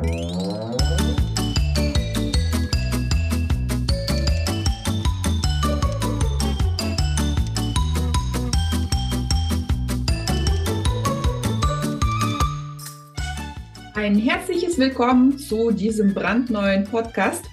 Ein herzliches Willkommen zu diesem brandneuen Podcast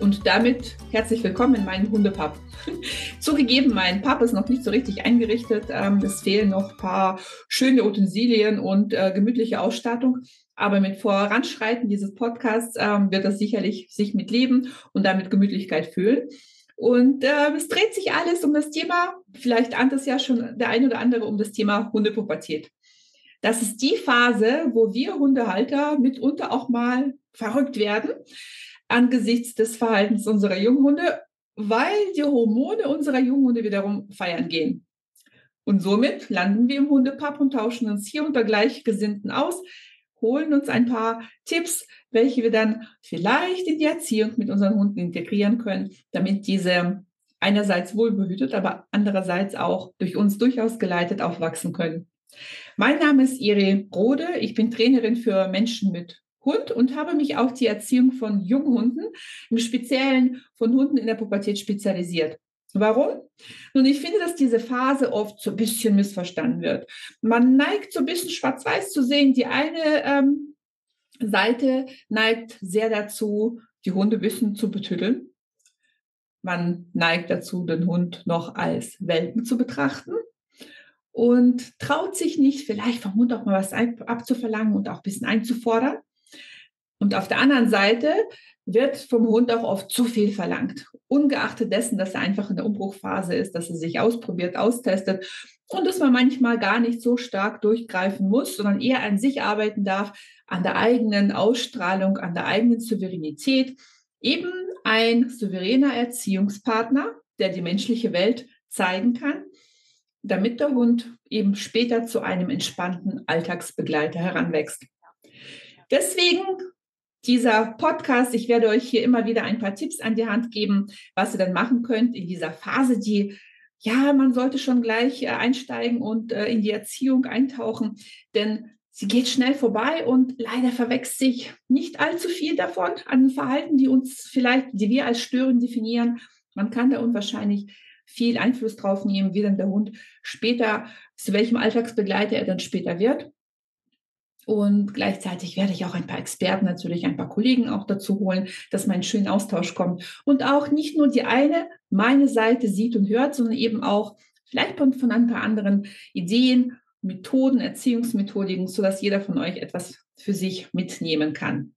und damit herzlich willkommen in meinem Hundepub. Zugegeben, mein Pub ist noch nicht so richtig eingerichtet. Ähm, es fehlen noch ein paar schöne Utensilien und äh, gemütliche Ausstattung. Aber mit Voranschreiten dieses Podcasts ähm, wird das sicherlich sich mit Leben und damit Gemütlichkeit fühlen. Und äh, es dreht sich alles um das Thema, vielleicht ahnt es ja schon der ein oder andere, um das Thema Hundepubertät. Das ist die Phase, wo wir Hundehalter mitunter auch mal verrückt werden angesichts des Verhaltens unserer Junghunde, weil die Hormone unserer Junghunde wiederum feiern gehen. Und somit landen wir im Hundepub und tauschen uns hier unter Gleichgesinnten aus, holen uns ein paar Tipps, welche wir dann vielleicht in die Erziehung mit unseren Hunden integrieren können, damit diese einerseits wohlbehütet, aber andererseits auch durch uns durchaus geleitet aufwachsen können. Mein Name ist Iri Rode. Ich bin Trainerin für Menschen mit Hund und habe mich auf die Erziehung von Junghunden, im Speziellen von Hunden in der Pubertät spezialisiert. Warum? Nun, ich finde, dass diese Phase oft so ein bisschen missverstanden wird. Man neigt so ein bisschen schwarz-weiß zu sehen. Die eine ähm, Seite neigt sehr dazu, die Hunde ein bisschen zu betütteln. Man neigt dazu, den Hund noch als Welpen zu betrachten und traut sich nicht, vielleicht vom Hund auch mal was abzuverlangen und auch ein bisschen einzufordern. Und auf der anderen Seite wird vom Hund auch oft zu viel verlangt, ungeachtet dessen, dass er einfach in der Umbruchphase ist, dass er sich ausprobiert, austestet und dass man manchmal gar nicht so stark durchgreifen muss, sondern eher an sich arbeiten darf, an der eigenen Ausstrahlung, an der eigenen Souveränität. Eben ein souveräner Erziehungspartner, der die menschliche Welt zeigen kann damit der Hund eben später zu einem entspannten Alltagsbegleiter heranwächst. Deswegen dieser Podcast. Ich werde euch hier immer wieder ein paar Tipps an die Hand geben, was ihr dann machen könnt in dieser Phase, die ja, man sollte schon gleich äh, einsteigen und äh, in die Erziehung eintauchen, denn sie geht schnell vorbei und leider verwechselt sich nicht allzu viel davon an Verhalten, die uns vielleicht, die wir als störend definieren. Man kann da unwahrscheinlich viel Einfluss drauf nehmen, wie dann der Hund später, zu welchem Alltagsbegleiter er dann später wird. Und gleichzeitig werde ich auch ein paar Experten, natürlich ein paar Kollegen auch dazu holen, dass man einen schönen Austausch kommt. Und auch nicht nur die eine, meine Seite sieht und hört, sondern eben auch vielleicht von ein paar anderen Ideen, Methoden, Erziehungsmethodiken, sodass jeder von euch etwas für sich mitnehmen kann.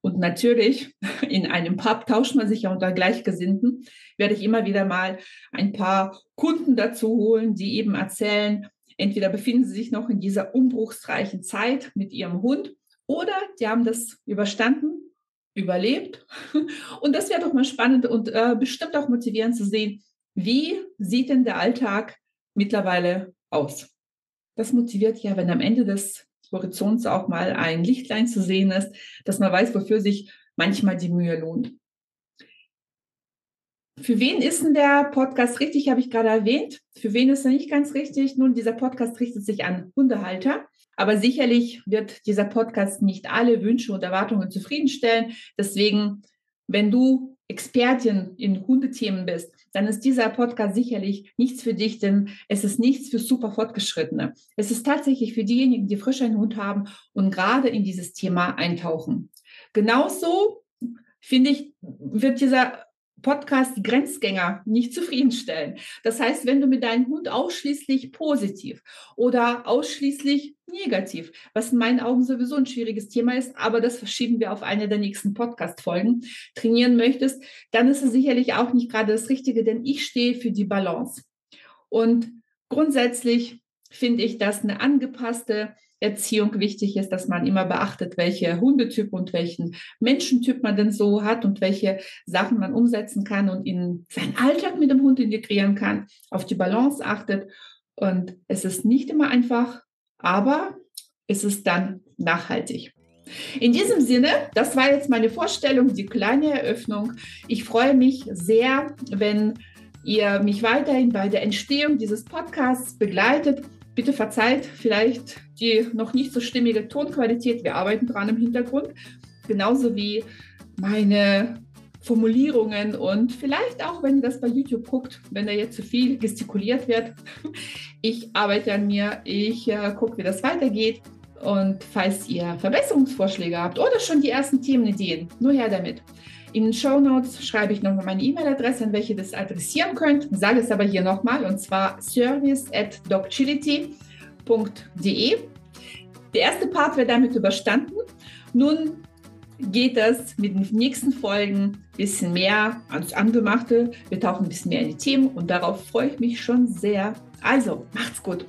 Und natürlich, in einem Pub tauscht man sich ja unter Gleichgesinnten, werde ich immer wieder mal ein paar Kunden dazu holen, die eben erzählen, entweder befinden sie sich noch in dieser umbruchsreichen Zeit mit ihrem Hund oder die haben das überstanden, überlebt. Und das wäre doch mal spannend und äh, bestimmt auch motivierend zu sehen, wie sieht denn der Alltag mittlerweile aus. Das motiviert ja, wenn am Ende des Horizonts auch mal ein Lichtlein zu sehen ist, dass man weiß, wofür sich manchmal die Mühe lohnt. Für wen ist denn der Podcast richtig, habe ich gerade erwähnt. Für wen ist er nicht ganz richtig? Nun, dieser Podcast richtet sich an Hundehalter. Aber sicherlich wird dieser Podcast nicht alle Wünsche und Erwartungen zufriedenstellen. Deswegen, wenn du Expertin in Hundethemen bist, dann ist dieser Podcast sicherlich nichts für dich, denn es ist nichts für super Fortgeschrittene. Es ist tatsächlich für diejenigen, die frisch einen Hund haben und gerade in dieses Thema eintauchen. Genauso, finde ich, wird dieser Podcast die Grenzgänger nicht zufriedenstellen. Das heißt, wenn du mit deinem Hund ausschließlich positiv oder ausschließlich negativ, was in meinen Augen sowieso ein schwieriges Thema ist, aber das verschieben wir auf eine der nächsten Podcast-Folgen, trainieren möchtest, dann ist es sicherlich auch nicht gerade das Richtige, denn ich stehe für die Balance. Und grundsätzlich finde ich, dass eine angepasste Erziehung wichtig ist, dass man immer beachtet, welche Hundetyp und welchen Menschentyp man denn so hat und welche Sachen man umsetzen kann und in seinen Alltag mit dem Hund integrieren kann, auf die Balance achtet. Und es ist nicht immer einfach, aber es ist dann nachhaltig. In diesem Sinne, das war jetzt meine Vorstellung, die kleine Eröffnung. Ich freue mich sehr, wenn ihr mich weiterhin bei der Entstehung dieses Podcasts begleitet. Bitte verzeiht vielleicht die noch nicht so stimmige Tonqualität. Wir arbeiten dran im Hintergrund. genauso wie meine Formulierungen und vielleicht auch, wenn ihr das bei YouTube guckt, wenn da jetzt zu viel gestikuliert wird. Ich arbeite an mir, ich äh, gucke, wie das weitergeht. Und falls ihr Verbesserungsvorschläge habt oder schon die ersten Themenideen, nur her damit. In den Show Notes schreibe ich nochmal meine E-Mail-Adresse, an welche das adressieren könnt. Sage es aber hier nochmal und zwar service at docchility.de. Der erste Part wird damit überstanden. Nun geht es mit den nächsten Folgen ein bisschen mehr ans Angemachte. Wir tauchen ein bisschen mehr in die Themen und darauf freue ich mich schon sehr. Also, macht's gut.